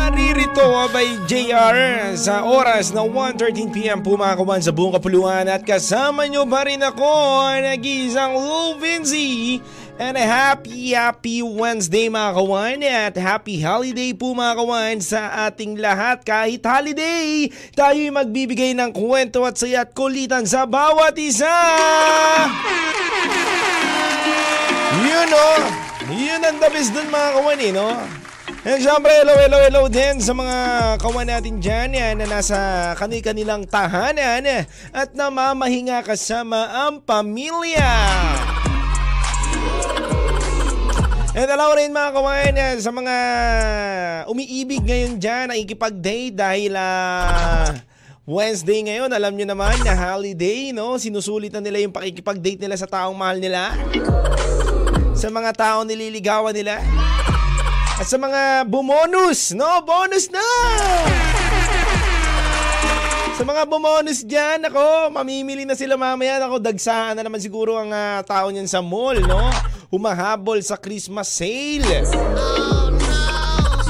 Naririto by JR sa oras na 1.13pm pumakawan sa buong kapuluan. At kasama nyo pa rin ako, nag-isang Lil Vinci and a happy happy Wednesday mga kawan. At happy holiday po mga kawan sa ating lahat. Kahit holiday tayo'y magbibigay ng kwento at saya at kulitan sa bawat isa. Yun o yun ang the best dun mga kawan eh no And syempre, hello, hello, hello din sa mga kawan natin dyan yan, na nasa kani-kanilang tahanan at namamahinga kasama ang pamilya. And hello rin mga kawan sa mga umiibig ngayon dyan, nakikipag-date dahil uh, Wednesday ngayon, alam nyo naman na holiday, no? Sinusulit na nila yung pakikipag-date nila sa taong mahal nila. Sa mga taong nililigawan nila. At sa mga bumonus, no? Bonus na! Sa mga bumonus dyan, ako, mamimili na sila mamaya. Ako, dagsaan na naman siguro ang uh, tao niyan sa mall, no? Humahabol sa Christmas sale.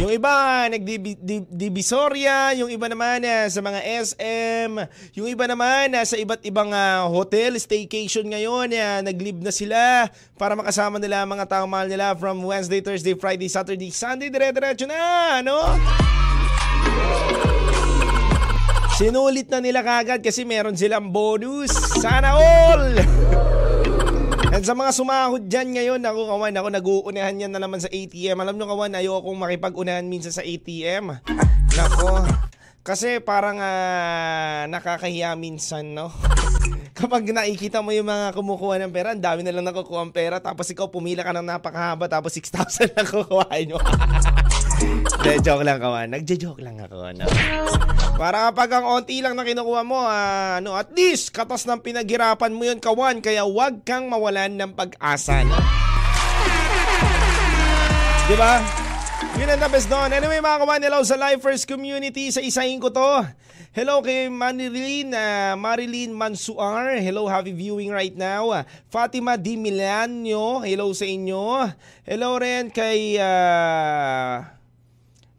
Yung iba, nagdivisoria, yung iba naman uh, sa mga SM, yung iba naman uh, sa iba't ibang uh, hotel, staycation ngayon, uh, nag-leave na sila para makasama nila mga taong mahal nila from Wednesday, Thursday, Friday, Saturday, Sunday, dire-diretso na, no? Sinulit na nila kagad kasi meron silang bonus. Sana all! At sa mga sumahod dyan ngayon, ako kawan, ako nag-uunahan yan na naman sa ATM. Alam nyo kawan, ayokong makipag-unahan minsan sa ATM. Nako, kasi parang uh, nakakahiya minsan, no? Kapag nakikita mo yung mga kumukuha ng pera, ang dami na lang nakukuha ng pera, tapos ikaw pumila ka ng napakahaba, tapos 6,000 lang kukuhain mo. De, joke lang kawan. Nagja-joke lang ako. No? Para kapag ang onti lang na kinukuha mo, uh, ano, at least katas ng pinaghirapan mo yun kawan. Kaya wag kang mawalan ng pag-asa. No? Diba? Yun ang best doon. Anyway mga kawan, hello sa Lifers Community. Sa isahin ko to. Hello kay Marilyn, uh, Marilyn Mansuar. Hello, happy viewing right now. Fatima Di Milanio. Hello sa inyo. Hello rin kay... Uh,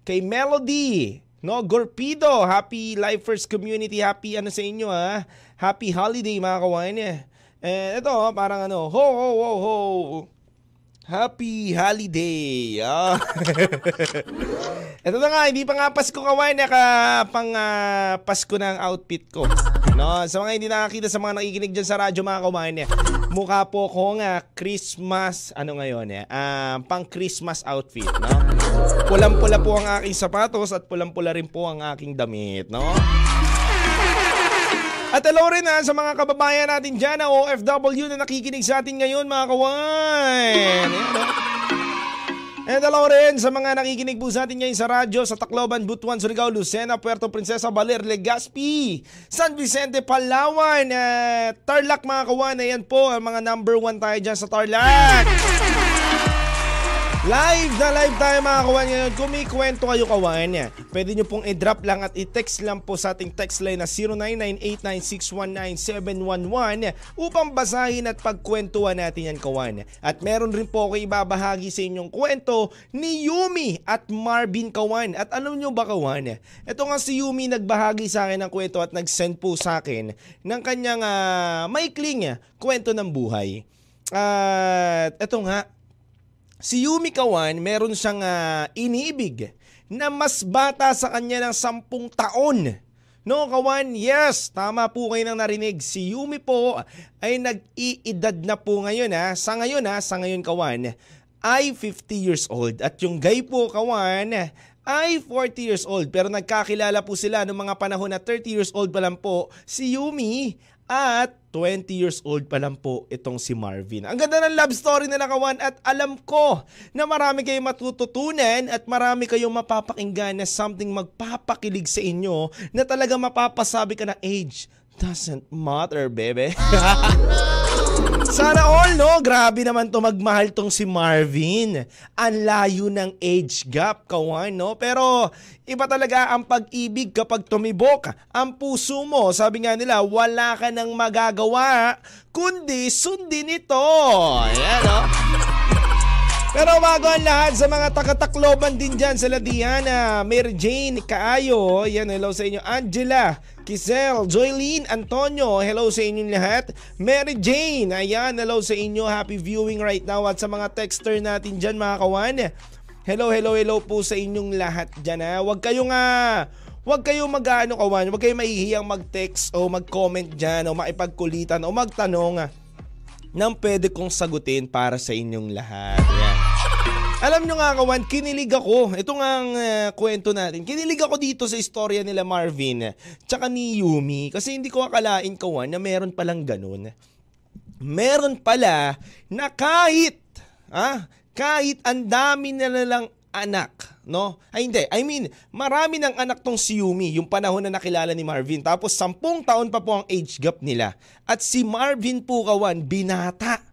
kay Melody, no, Gorpido, happy Lifers Community, happy ano sa inyo ha, happy holiday mga kawan. Eh, ito parang ano, ho ho ho ho. Happy holiday. Oh. Ito na nga, hindi pa nga Pasko kawan, naka pang uh, Pasko ng outfit ko. No, sa mga hindi nakakita sa mga nakikinig diyan sa radyo mga kawan, mukha po ko nga Christmas, ano ngayon eh, uh, pang Christmas outfit, no? Pulang-pula po ang aking sapatos at pulang-pula rin po ang aking damit, no? At hello rin ha, sa mga kababayan natin dyan na OFW na nakikinig sa atin ngayon mga kawan. And hello rin sa mga nakikinig po sa atin ngayon sa radyo sa Tacloban, Butuan, Surigao, Lucena, Puerto Princesa, Baler, Legazpi, San Vicente, Palawan, uh, Tarlac mga kawan. Ayan po, ang mga number one tayo dyan sa Tarlac. Live na live tayo mga kawan ngayon. Kung kwento kayo kawan, pwede nyo pong i-drop lang at i-text lang po sa ating text line na 099896197111 upang basahin at pagkwentuhan natin yan kawan. At meron rin po ako ibabahagi sa inyong kwento ni Yumi at Marvin kawan. At alam nyo ba kawan, ito nga si Yumi nagbahagi sa akin ng kwento at nag-send po sa akin ng kanyang uh, maikling kwento ng buhay. At uh, ito nga, Si Yumi Kawan, meron siyang uh, inibig na mas bata sa kanya ng sampung taon. No, Kawan, yes, tama po kayo nang narinig. Si Yumi po ay nag-iedad na po ngayon ha. Sa ngayon ha, sa ngayon Kawan, ay 50 years old. At yung guy po, Kawan, ay 40 years old. Pero nagkakilala po sila noong mga panahon na 30 years old pa lang po si Yumi at 20 years old pa lang po itong si Marvin. Ang ganda ng love story na nakawan at alam ko na marami kayong matututunan at marami kayong mapapakinggan na something magpapakilig sa inyo na talaga mapapasabi ka na age doesn't matter, baby. Sana all, no? Grabe naman to magmahal tong si Marvin. Ang layo ng age gap, kawan, no? Pero iba talaga ang pag-ibig kapag tumibok ang puso mo. Sabi nga nila, wala ka nang magagawa, kundi sundin ito. Ayan, no? Pero bago ang lahat sa mga takatakloban din dyan sa Diana, Mary Jane, Kaayo, yan, hello sa inyo, Angela, Kisel, Joylene, Antonio, hello sa inyong lahat. Mary Jane, ayan, hello sa inyo, happy viewing right now at sa mga texter natin dyan mga kawan. Hello, hello, hello po sa inyong lahat dyan ha. Huwag kayong nga, Huwag kayong mag-ano kawan, huwag kayong mahihiyang mag-text o mag-comment dyan o maipagkulitan o magtanong nang pwede kong sagutin para sa inyong lahat. Ayan. Alam nyo nga kawan, kinilig ako. Ito nga ang uh, kwento natin. Kinilig ako dito sa istorya nila Marvin tsaka ni Yumi. Kasi hindi ko akalain kawan na meron palang ganun. Meron pala na kahit, ah, kahit ang dami na lang anak, no? Ay hindi, I mean, marami ng anak tong si Yumi, yung panahon na nakilala ni Marvin. Tapos sampung taon pa po ang age gap nila. At si Marvin po kawan, binata.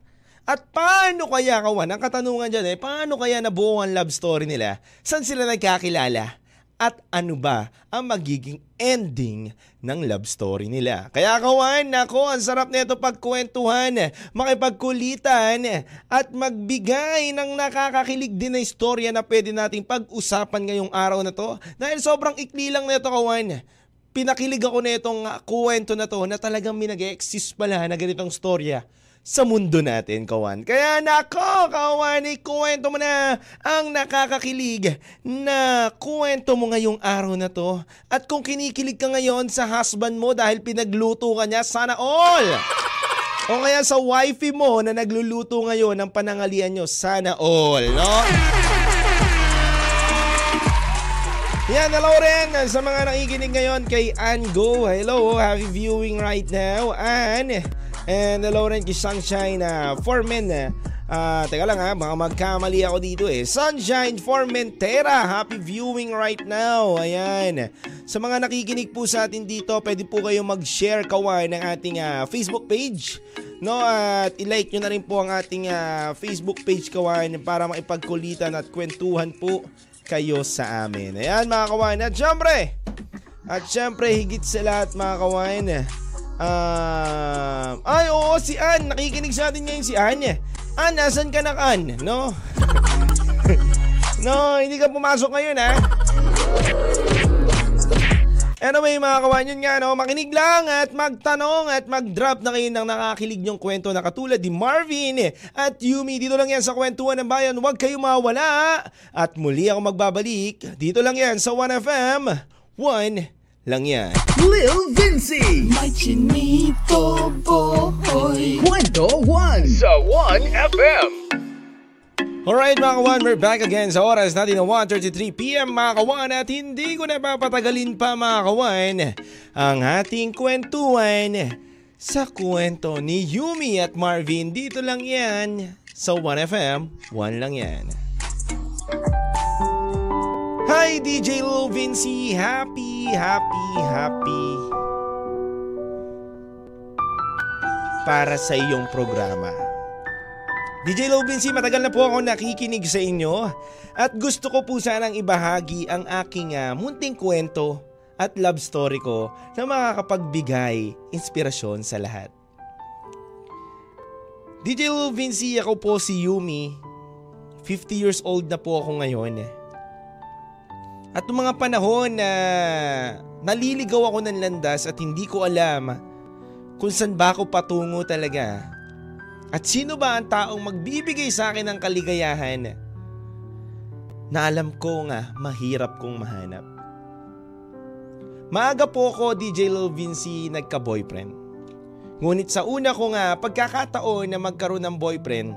At paano kaya kawan, ang katanungan dyan eh, paano kaya nabuo ang love story nila? Saan sila nagkakilala? At ano ba ang magiging ending ng love story nila? Kaya kawan, nako, ang sarap nito pagkwentuhan, makipagkulitan, at magbigay ng nakakakilig din na istorya na pwede nating pag-usapan ngayong araw na to. Dahil sobrang ikli lang nito kawan pinakilig ako na itong kwento na to na talagang minag-exist pala na ganitong storya sa mundo natin, kawan. Kaya nako, kawan, ikuwento mo na ang nakakakilig na kwento mo ngayong araw na to. At kung kinikilig ka ngayon sa husband mo dahil pinagluto ka niya, sana all! O kaya sa wifey mo na nagluluto ngayon ng panangalian nyo, sana all, no? Yan, hello rin sa mga nakikinig ngayon kay Ann Go. Hello, happy viewing right now. Ann, And hello rin kay Sunshine uh, Formen. Uh, teka lang ha, baka magkamali ako dito eh. Sunshine Formentera, happy viewing right now. Ayan. Sa mga nakikinig po sa atin dito, pwede po kayo mag-share kawan ng ating uh, Facebook page. No, at i-like nyo na rin po ang ating uh, Facebook page kawan para maipagkulitan at kwentuhan po kayo sa amin. Ayan mga kawan. At syempre, at syempre higit sa lahat mga kawan, Uh, ay, oo, si Ann. Nakikinig sa atin ngayon si Ann. Ann, nasan ka na, Ann? No? no, hindi ka pumasok ngayon, ha? Anyway mga kawan, yun nga no, makinig lang at magtanong at mag-drop na kayo ng nakakilig nyong kwento na katulad ni Marvin at Yumi. Dito lang yan sa Kwentuhan ng Bayan, huwag kayo mawala. At muli ako magbabalik, dito lang yan sa 1FM 1 lang yan. Lil Vinci! May chinito boy! Kwento 1 sa 1FM! Alright mga kawan, we're back again sa oras natin na 1.33pm mga kawan at hindi ko na papatagalin pa mga kawan ang ating kwentuhan sa kwento ni Yumi at Marvin. Dito lang yan sa 1FM, 1 lang yan. Hi DJ Lil Vinci, happy, happy, happy para sa iyong programa. DJ Lil Vinci, matagal na po ako nakikinig sa inyo at gusto ko po sanang ibahagi ang aking uh, munting kwento at love story ko na makakapagbigay inspirasyon sa lahat. DJ Lil Vinci, ako po si Yumi. 50 years old na po ako ngayon. At noong mga panahon na naliligaw ako ng landas at hindi ko alam kung saan ba ako patungo talaga. At sino ba ang taong magbibigay sa akin ng kaligayahan na alam ko nga mahirap kong mahanap. Maaga po ako DJ Lil Vinci nagka-boyfriend. Ngunit sa una ko nga pagkakataon na magkaroon ng boyfriend,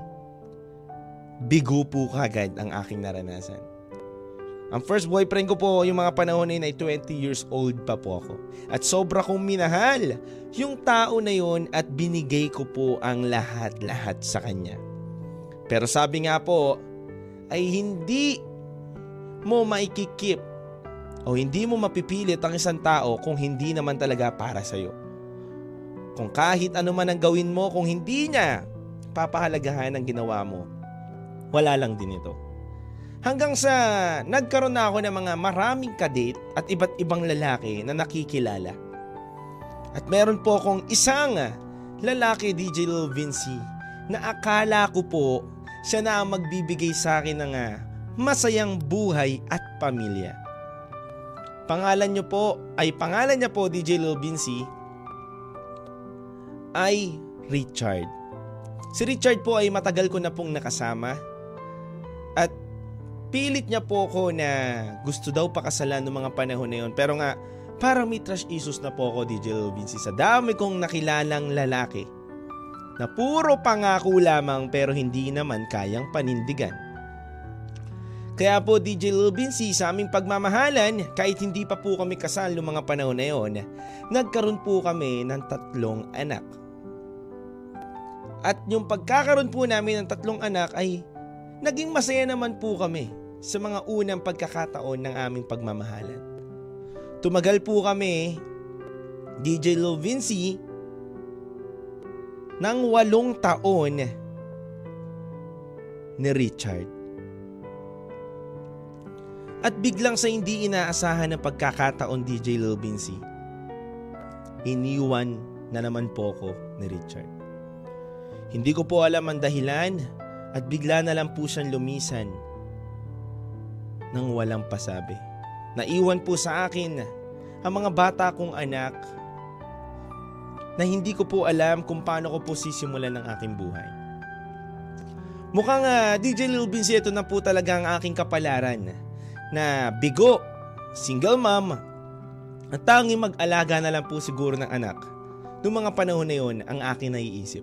bigo po kagad ang aking naranasan. Ang first boyfriend ko po yung mga panahon na yun ay 20 years old pa po ako. At sobra kong minahal yung tao na yun at binigay ko po ang lahat-lahat sa kanya. Pero sabi nga po, ay hindi mo maikikip o hindi mo mapipilit ang isang tao kung hindi naman talaga para sa'yo. Kung kahit ano man ang gawin mo, kung hindi niya papahalagahan ng ginawa mo, wala lang din ito. Hanggang sa nagkaroon na ako ng mga maraming kadate at iba't ibang lalaki na nakikilala. At meron po akong isang lalaki, DJ Lil Vinci, na akala ko po siya na ang magbibigay sa akin ng ah, masayang buhay at pamilya. Pangalan niyo po ay pangalan niya po DJ Lil Vinci ay Richard. Si Richard po ay matagal ko na pong nakasama at pilit niya po ako na gusto daw pakasalan ng mga panahon na yon. Pero nga, parang may trash issues na po ako DJ Vinci sa dami kong nakilalang lalaki na puro pangako lamang pero hindi naman kayang panindigan. Kaya po DJ Lil Vinci sa aming pagmamahalan kahit hindi pa po kami kasal noong mga panahon na yon, nagkaroon po kami ng tatlong anak. At yung pagkakaroon po namin ng tatlong anak ay naging masaya naman po kami sa mga unang pagkakataon ng aming pagmamahalan. Tumagal po kami, DJ Lil Vinci, ng walong taon ni Richard. At biglang sa hindi inaasahan ng pagkakataon DJ Lil Vinci, iniwan na naman po ko ni Richard. Hindi ko po alam ang dahilan at bigla na lang po siyang lumisan nang walang pasabi. Naiwan po sa akin ang mga bata kong anak na hindi ko po alam kung paano ko po sisimulan ang aking buhay. Mukhang uh, DJ Lil Vinci ito na po talaga ang aking kapalaran na bigo, single mom, at tanging mag-alaga na lang po siguro ng anak. Noong mga panahon na yon ang aking naiisip.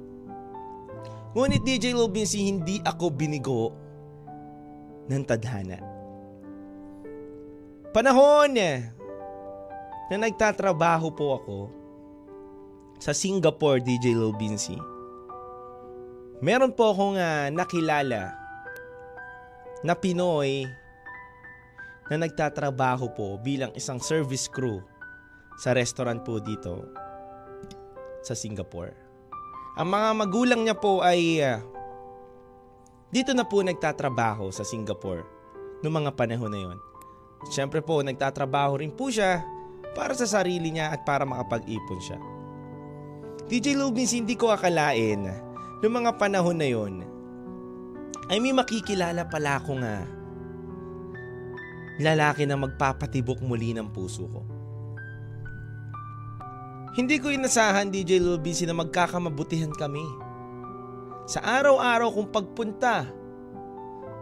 Ngunit DJ Lil Vinci hindi ako binigo ng tadhana. Panahon na nagtatrabaho po ako sa Singapore DJ Lil Vinci. Meron po akong uh, nakilala na Pinoy na nagtatrabaho po bilang isang service crew sa restaurant po dito sa Singapore. Ang mga magulang niya po ay uh, dito na po nagtatrabaho sa Singapore noong mga panahon na yon. Siyempre po nagtatrabaho rin po siya para sa sarili niya at para makapag-ipon siya. DJ Lubins hindi ko akalain noong mga panahon na yon ay may makikilala pala ako nga lalaki na magpapatibok muli ng puso ko. Hindi ko inasahan DJ Lubisi na magkakamabutihan kami. Sa araw-araw kong pagpunta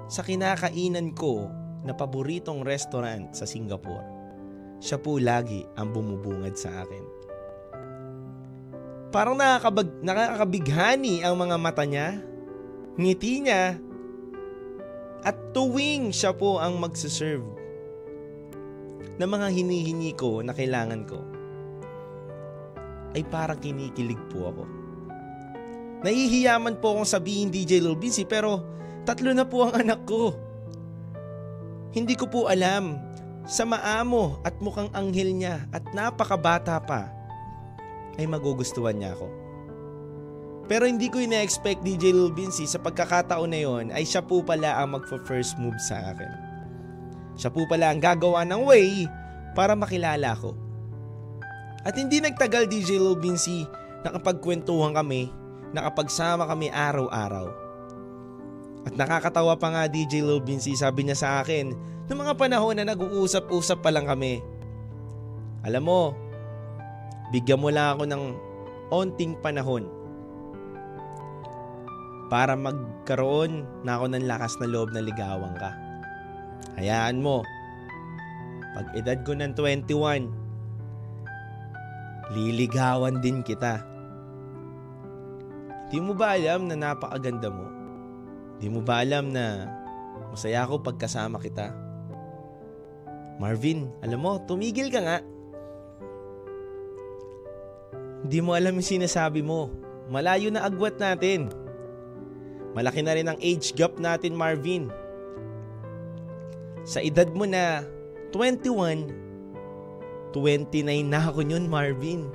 sa kinakainan ko na paboritong restaurant sa Singapore, siya po lagi ang bumubungad sa akin. Parang nakakabag, nakakabighani ang mga mata niya, ngiti niya, at tuwing siya po ang magsaserve ng mga hinihingi ko na kailangan ko, ay parang kinikilig po ako. Nahihiyaman po akong sabihin DJ Lil Busy pero tatlo na po ang anak ko. Hindi ko po alam sa maamo at mukhang anghel niya at napakabata pa ay magugustuhan niya ako. Pero hindi ko ina-expect DJ Lil Vinci sa pagkakataon na yon ay siya po pala ang magfa-first move sa akin. Siya po pala ang gagawa ng way para makilala ko. At hindi nagtagal DJ Lil Vinci, nakapagkwentuhan kami, nakapagsama kami araw-araw. At nakakatawa pa nga DJ Lil Vinci, sabi niya sa akin, noong mga panahon na nag-uusap-usap pa lang kami. Alam mo, bigyan mo lang ako ng onting panahon para magkaroon na ako ng lakas na loob na ligawan ka. Hayaan mo. Pag edad ko ng 21, liligawan din kita. Di mo ba alam na napakaganda mo? Di mo ba alam na masaya ako pagkasama kita? Marvin, alam mo, tumigil ka nga. Di mo alam yung sinasabi mo. Malayo na agwat natin. Malaki na rin ang age gap natin, Marvin. Sa edad mo na 21, 29 na ako yun, Marvin.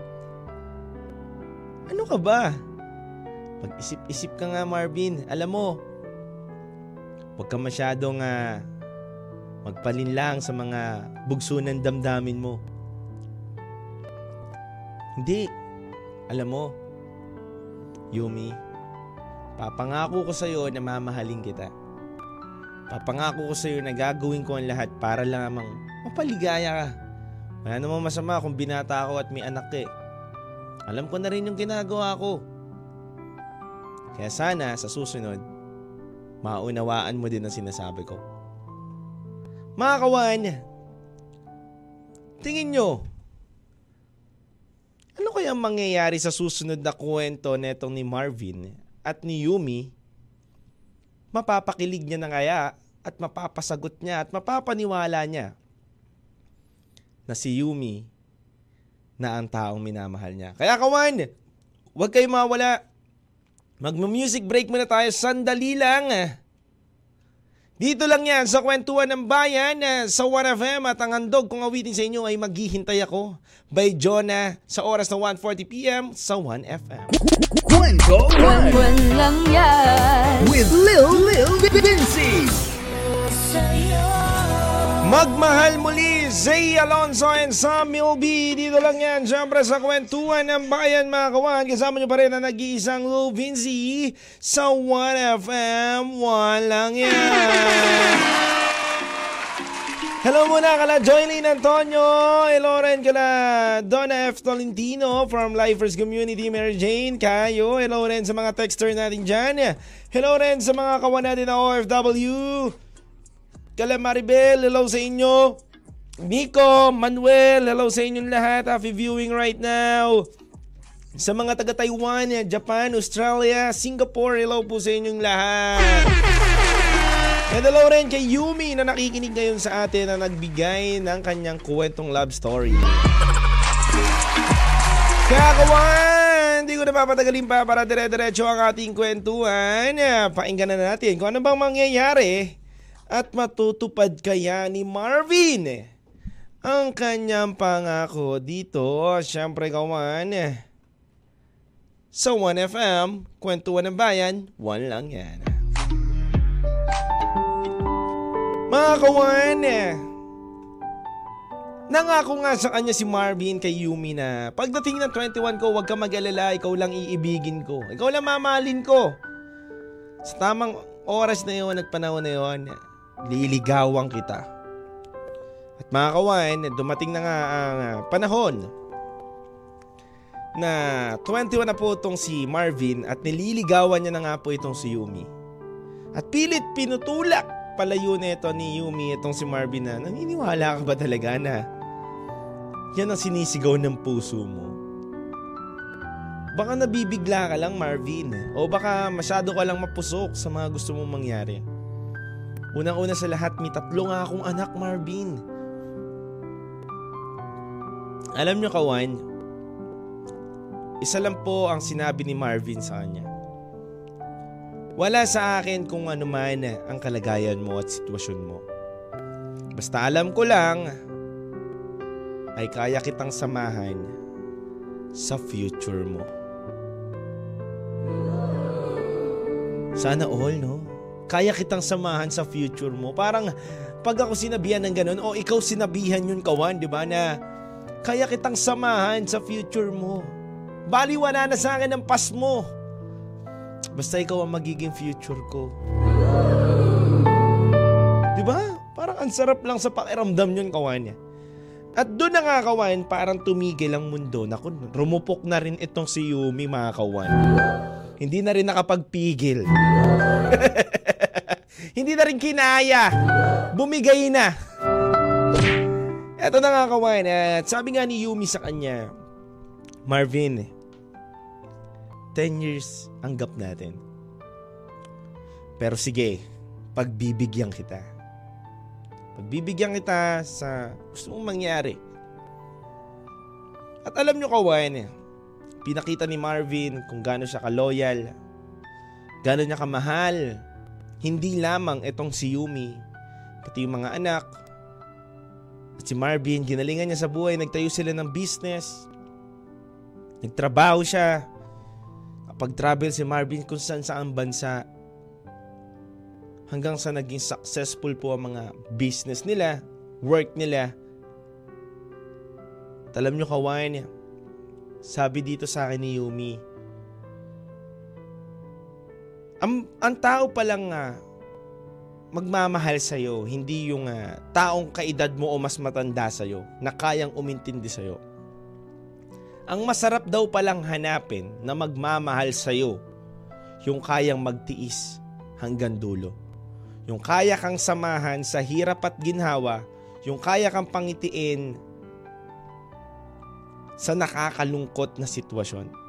Ano ka ba? Mag-isip-isip ka nga Marvin. Alam mo, huwag ka masyadong uh, magpalinlang sa mga bugso ng damdamin mo. Hindi. Alam mo, Yumi, papangako ko sa iyo na mamahalin kita. Papangako ko sa iyo na gagawin ko ang lahat para lamang mapaligaya ka. Wala namang masama kung binata ako at may anak eh. Alam ko na rin yung ginagawa ko. Kaya sana sa susunod, maunawaan mo din ang sinasabi ko. Mga kawan, tingin nyo, ano kaya mangyayari sa susunod na kwento netong ni Marvin at ni Yumi? Mapapakilig niya na kaya at mapapasagot niya at mapapaniwala niya na si Yumi na ang taong minamahal niya. Kaya kawan, huwag kayo mawala. Magma-music break muna tayo sandali lang. Dito lang yan sa kwentuhan ng bayan sa 1FM at ang handog kung awitin sa inyo ay maghihintay ako by Jonah sa oras na 1.40pm sa 1FM. Kwento One 1 one lang yan with Lil Lil Vinci. Magmahal muli, Zay Alonso and Sam Milby. Dito lang yan, syempre sa kwentuhan ng bayan mga kawan. Kasama nyo pa rin ang nag-iisang Lil Vinci sa 1FM. Walang yan. Hello muna kala Joylene Antonio, hello rin kala Donna F. Tolentino from Lifers Community, Mary Jane, Kayo, hello rin sa mga texter natin dyan, hello rin sa mga kawan natin na OFW, Kala Maribel, hello sa inyo. Nico, Manuel, hello sa inyong lahat. Happy viewing right now. Sa mga taga Taiwan, Japan, Australia, Singapore, hello po sa inyong lahat. And hello rin kay Yumi na nakikinig ngayon sa atin na nagbigay ng kanyang kwentong love story. Kaya kawan, hindi ko na papatagalin pa para dire-diretso ang ating kwentuhan. Painggan na natin kung ano bang mangyayari at matutupad kaya ni Marvin ang kanyang pangako dito. Siyempre kawan, sa 1FM, kwentuhan ng bayan, one lang yan. Mga kawan, nangako nga sa kanya si Marvin kay Yumi na pagdating ng 21 ko, huwag ka mag-alala, ikaw lang iibigin ko. Ikaw lang mamahalin ko. Sa tamang oras na yun, nagpanahon na yun, liligawan kita. At mga kawan, dumating na nga ang ah, panahon na 21 na po itong si Marvin at nililigawan niya na nga po itong si Yumi. At pilit pinutulak palayo nito ni Yumi itong si Marvin na naniniwala ka ba talaga na yan ang sinisigaw ng puso mo? Baka nabibigla ka lang Marvin o baka masyado ka lang mapusok sa mga gusto mong mangyari. Unang-una sa lahat, may tatlo nga akong anak, Marvin. Alam nyo, kawan, isa lang po ang sinabi ni Marvin sa kanya. Wala sa akin kung ano man ang kalagayan mo at sitwasyon mo. Basta alam ko lang ay kaya kitang samahan sa future mo. Sana all, no? Kaya kitang samahan sa future mo. Parang pag ako sinabihan ng ganun, o ikaw sinabihan yun kawan, di ba, na kaya kitang samahan sa future mo. Baliwala na sa akin ang past mo. Basta ikaw ang magiging future ko. Di ba? Parang ang sarap lang sa pakiramdam yun, kawan. At doon na nga, kawan, parang tumigil ang mundo. Naku, rumupok na rin itong si Yumi, mga kawan. Hindi na rin nakapagpigil. Hindi na rin kinaya. Bumigay na. Eto na nga kawan. At sabi nga ni Yumi sa kanya, Marvin, 10 years ang gap natin. Pero sige, pagbibigyan kita. Pagbibigyan kita sa gusto mong mangyari. At alam nyo kawan, pinakita ni Marvin kung gaano siya ka-loyal, gaano niya kamahal. Hindi lamang itong si Yumi, pati yung mga anak. At si Marvin, ginalingan niya sa buhay, nagtayo sila ng business. Nagtrabaho siya. Pag-travel si Marvin kung saan saan bansa hanggang sa naging successful po ang mga business nila, work nila. At alam nyo kawan, sabi dito sa akin ni Yumi, ang, ang tao pa lang nga magmamahal sa'yo, hindi yung uh, taong kaedad mo o mas matanda sa'yo na kayang umintindi sa'yo. Ang masarap daw palang hanapin na magmamahal sa'yo, yung kayang magtiis hanggang dulo. Yung kaya kang samahan sa hirap at ginhawa, yung kaya kang pangitiin sa nakakalungkot na sitwasyon.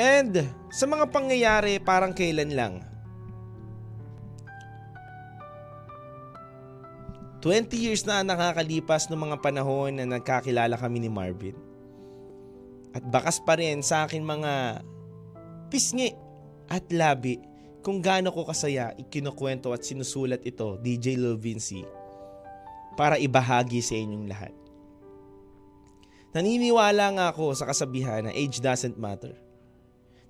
And sa mga pangyayari parang kailan lang. 20 years na nakakalipas ng mga panahon na nagkakilala kami ni Marvin. At bakas pa rin sa akin mga pisngi at labi kung gaano ko kasaya ikinukwento at sinusulat ito, DJ Lil Vinci, para ibahagi sa inyong lahat. Naniniwala nga ako sa kasabihan na age doesn't matter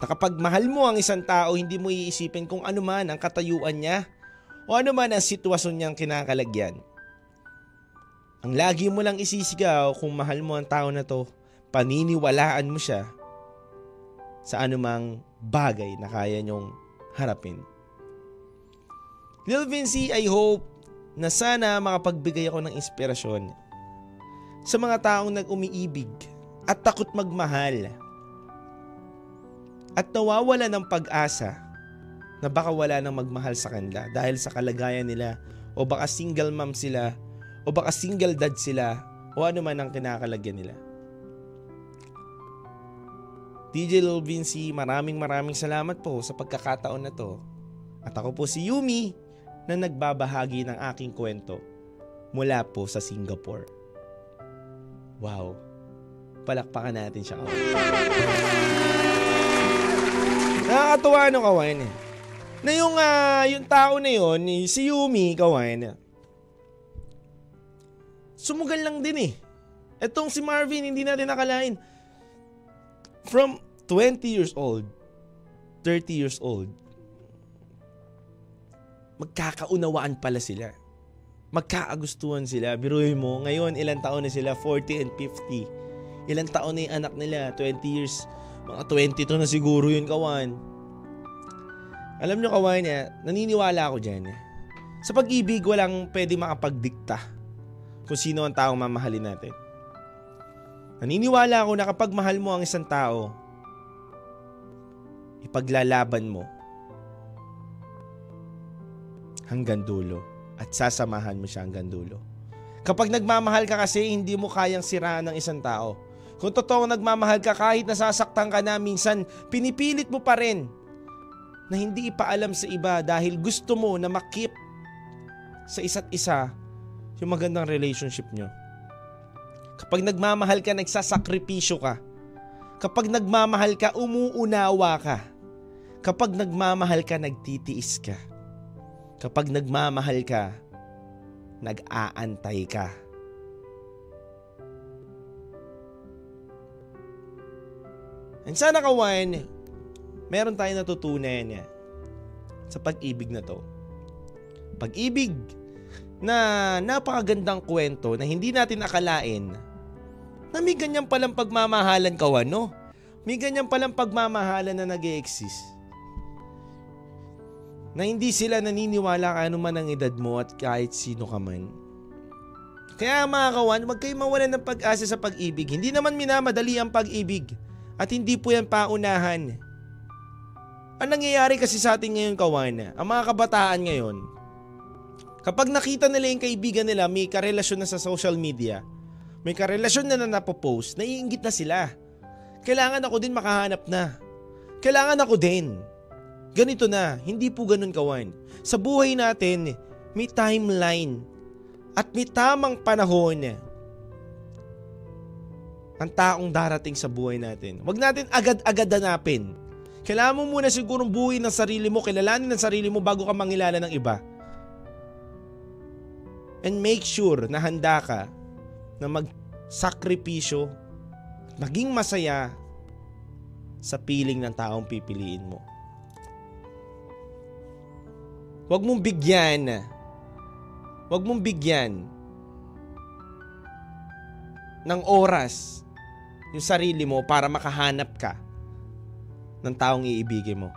na kapag mahal mo ang isang tao, hindi mo iisipin kung ano man ang katayuan niya o ano man ang sitwasyon niyang kinakalagyan. Ang lagi mo lang isisigaw kung mahal mo ang tao na to, paniniwalaan mo siya sa anumang bagay na kaya niyong harapin. Lil Vinci, I hope na sana makapagbigay ako ng inspirasyon sa mga taong nag-umiibig at takot magmahal at nawawala ng pag-asa na baka wala nang magmahal sa kanila dahil sa kalagayan nila o baka single mom sila o baka single dad sila o ano man ang kinakalagyan nila. DJ Lil Vinci, maraming maraming salamat po sa pagkakataon na to. At ako po si Yumi na nagbabahagi ng aking kwento mula po sa Singapore. Wow. Palakpakan natin siya. Nakakatuwa no kawan. Na yung, uh, yung tao na yun, si Yumi kawan, sumugal lang din eh. Etong si Marvin, hindi natin nakalain. From 20 years old, 30 years old, magkakaunawaan pala sila. Magkaagustuhan sila. Biruin mo, ngayon ilang taon na sila? 40 and 50. Ilang taon na yung anak nila? 20 years mga 22 na siguro yun, kawan. Alam nyo, kawan, eh, naniniwala ako dyan. Eh. Sa pag-ibig, walang pwede makapagdikta kung sino ang taong mamahalin natin. Naniniwala ako na kapag mahal mo ang isang tao, ipaglalaban mo hanggang dulo at sasamahan mo siya hanggang dulo. Kapag nagmamahal ka kasi, hindi mo kayang siraan ng isang tao kung totoo nagmamahal ka kahit nasasaktan ka na minsan, pinipilit mo pa rin na hindi ipaalam sa iba dahil gusto mo na makip sa isa't isa yung magandang relationship nyo. Kapag nagmamahal ka, nagsasakripisyo ka. Kapag nagmamahal ka, umuunawa ka. Kapag nagmamahal ka, nagtitiis ka. Kapag nagmamahal ka, nag-aantay ka. And sana kawan, meron tayong natutunan sa pag-ibig na to. Pag-ibig na napakagandang kwento na hindi natin akalain na may ganyan palang pagmamahalan kawan, no? May ganyan palang pagmamahalan na nag exist Na hindi sila naniniwala ka ano man ang edad mo at kahit sino ka man. Kaya mga kawan, wag kayo mawalan ng pag-asa sa pag-ibig. Hindi naman minamadali ang pag-ibig. At hindi po yan paunahan. Ang nangyayari kasi sa atin ngayon kawan, ang mga kabataan ngayon, kapag nakita nila yung kaibigan nila may karelasyon na sa social media, may karelasyon na na napopost, naiingit na sila. Kailangan ako din makahanap na. Kailangan ako din. Ganito na, hindi po ganun kawan. Sa buhay natin, may timeline at may tamang panahon ang taong darating sa buhay natin. Huwag natin agad-agad hanapin. Kailangan mo muna sigurong buhay ng sarili mo, kilalanin ng sarili mo bago ka mangilala ng iba. And make sure na handa ka na magsakripisyo, maging masaya sa piling ng taong pipiliin mo. Huwag mong bigyan. Huwag mong bigyan ng oras yung sarili mo para makahanap ka ng taong iibigin mo.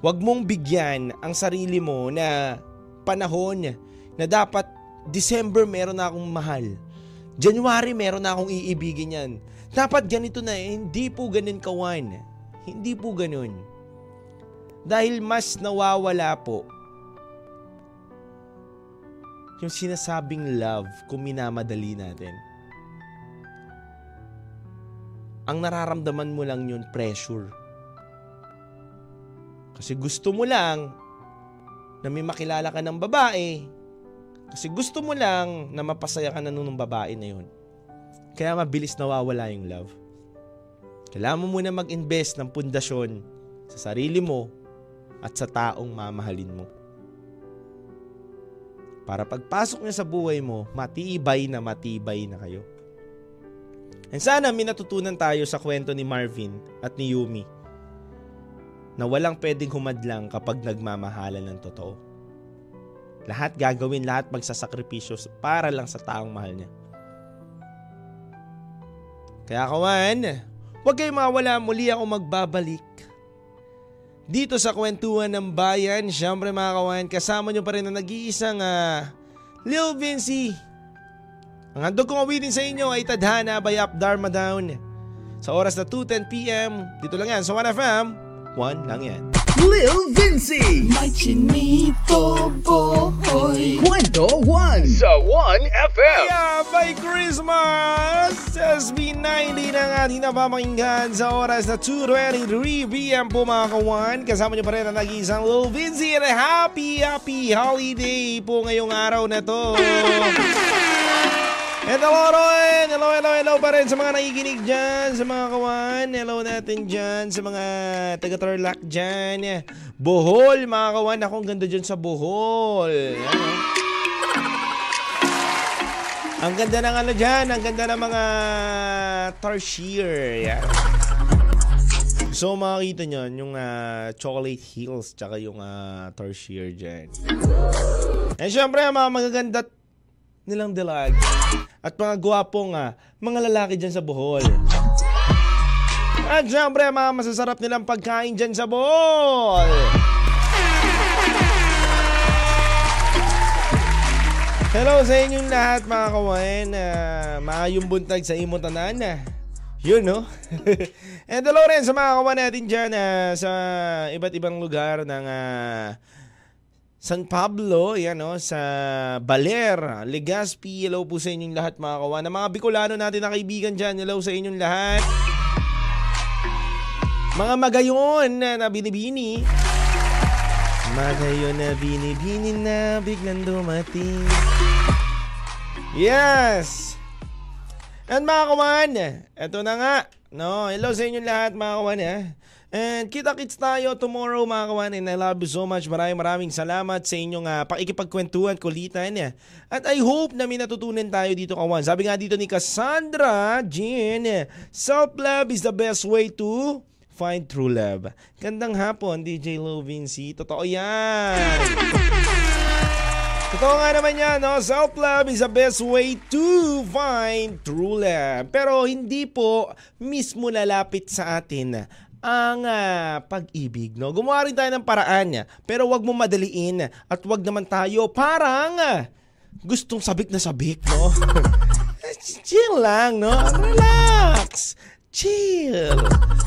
Huwag mong bigyan ang sarili mo na panahon na dapat December meron na akong mahal. January meron na akong iibigin yan. Dapat ganito na eh. Hindi po ganun kawan. Hindi po ganun. Dahil mas nawawala po yung sinasabing love kung minamadali natin. Ang nararamdaman mo lang yun, pressure. Kasi gusto mo lang na may makilala ka ng babae. Kasi gusto mo lang na mapasaya ka na nung babae na yun. Kaya mabilis nawawala yung love. Kailangan mo muna mag-invest ng pundasyon sa sarili mo at sa taong mamahalin mo. Para pagpasok niya sa buhay mo, matibay na matibay na kayo. And sana may natutunan tayo sa kwento ni Marvin at ni Yumi na walang pwedeng humadlang kapag nagmamahalan ng totoo. Lahat gagawin, lahat magsasakripisyo para lang sa taong mahal niya. Kaya kawan, huwag kayong mawala muli ako magbabalik. Dito sa kwentuhan ng bayan, syempre mga kawan, kasama nyo pa rin na nag-iisang uh, Lil Vinci ang handog kong awitin sa inyo ay Tadhana by Up Dharma Down. Sa oras na 2.10pm, dito lang yan sa 1FM, 1 lang yan. Lil Vinci. May chinito boy. Kwento 1 sa 1FM. Yeah, by Christmas! SB90 na nga ating napapakinggan sa oras na 2.23pm po mga kawan. Kasama niyo pa rin ang nag-iisang Lil Vinci and a happy, happy holiday po ngayong araw na to. Hello, Roy! Hello, hello, hello pa rin sa mga nakikinig dyan, sa mga kawan. Hello natin dyan, sa mga taga-Tarlac dyan. Bohol, mga kawan. Ako, ang ganda dyan sa Bohol. Yan, oh. Ang ganda ng ano dyan, ang ganda ng mga tarsier. Yan. So makikita nyo yung uh, chocolate hills tsaka yung uh, tarsier dyan. And syempre, mga magaganda nilang dilag at mga gwapong uh, mga lalaki dyan sa Bohol. At syempre, mga masasarap nilang pagkain dyan sa Bohol. Hello sa inyong lahat mga kawain. Uh, maayong buntag sa imong tanan. Uh, yun no? And hello rin sa mga kawan natin dyan uh, sa iba't ibang lugar ng uh, San Pablo, yan no, sa Baler, Legazpi, hello po sa inyong lahat mga kawan. Mga Bicolano natin na kaibigan dyan, hello sa inyong lahat. Mga magayon na, binibini. Magayon na binibini na biglang dumating. Yes! And mga kawan, eto na nga. No, hello sa inyong lahat mga kawan ha. And kita-kits tayo tomorrow mga kawan and I love you so much. Maraming maraming salamat sa inyong uh, pakikipagkwentuhan, kulitan. Eh. At I hope na may natutunan tayo dito kawan. Sabi nga dito ni Cassandra Jean, self-love is the best way to find true love. Gandang hapon, DJ Low Vinci. Totoo yan. Totoo nga naman yan, no? Self-love is the best way to find true love. Pero hindi po mismo lalapit sa atin ang uh, pag-ibig, no? Gumawa rin tayo ng paraan pero wag mo madaliin at wag naman tayo parang uh, gustong sabik na sabik, no? Chill lang, no? Relax. Chill.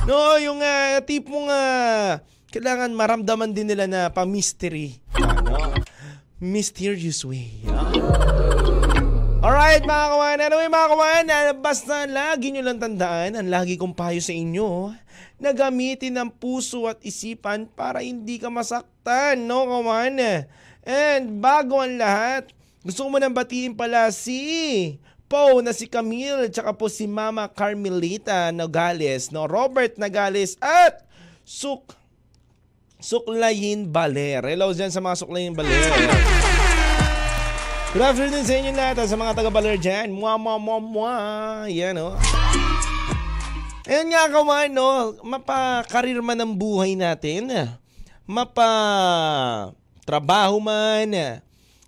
No, yung uh, tipong uh, kailangan maramdaman din nila na pa-mystery. Ano? Mysterious way. No? Alright mga kawan, anyway mga kawan, basta lagi nyo lang tandaan, ang lagi kong payo sa inyo, na gamitin ang puso at isipan para hindi ka masaktan, no kawan? And bago ang lahat, gusto ko nang batiin pala si Po na si Camille, tsaka po si Mama Carmelita Nogales, no? Robert Nogales at Suk Suklayin Baler. Hello dyan sa mga Suklayin Baler. Good afternoon sa inyo lahat sa mga taga-baler dyan. Mwa, mwa, mwa, mwa. Yan, oh. Ayun nga kawan, no? Mapa-career man ang buhay natin. Mapa trabaho man,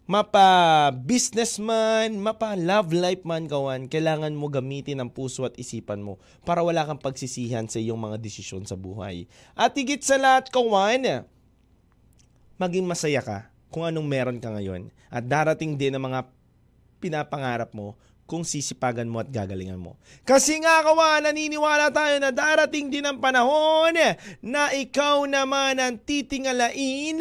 mapa businessman, mapa love life man kawan, kailangan mo gamitin ang puso at isipan mo para wala kang pagsisihan sa iyong mga desisyon sa buhay. At higit sa lahat kawan, maging masaya ka kung anong meron ka ngayon. At darating din ang mga pinapangarap mo kung sisipagan mo at gagalingan mo. Kasi nga kawan, naniniwala tayo na darating din ang panahon na ikaw naman ang titingalain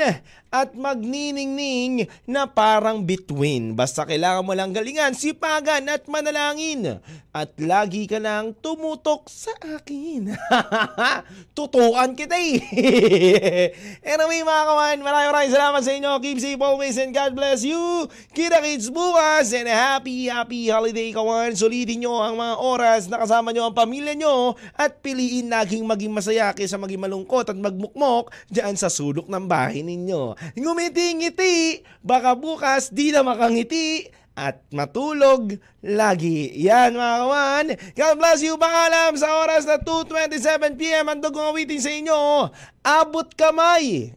at magniningning na parang between. Basta kailangan mo lang galingan, sipagan at manalangin. At lagi ka lang tumutok sa akin. Tutukan kita eh. anyway mga kawan, maraming maraming salamat sa inyo. Keep safe always and God bless you. Kita kids bukas and happy happy holiday kawan. Sulitin nyo ang mga oras na kasama nyo ang pamilya nyo at piliin laging maging masaya kaysa maging malungkot at magmukmok dyan sa sulok ng bahay ninyo. Ngumiti-ngiti, baka bukas di na makangiti at matulog lagi. Yan mga kawan. God bless you. Paalam sa oras na 2.27pm. Ang dugong awitin sa inyo. Abot kamay.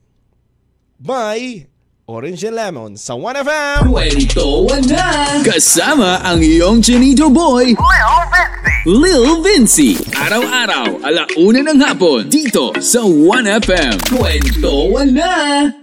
By Orange and Lemon sa 1FM. Kwento na! Kasama ang iyong Chinito Boy, Lil Vinci. Araw-araw, alauna ng hapon, dito sa 1FM. Kwento na!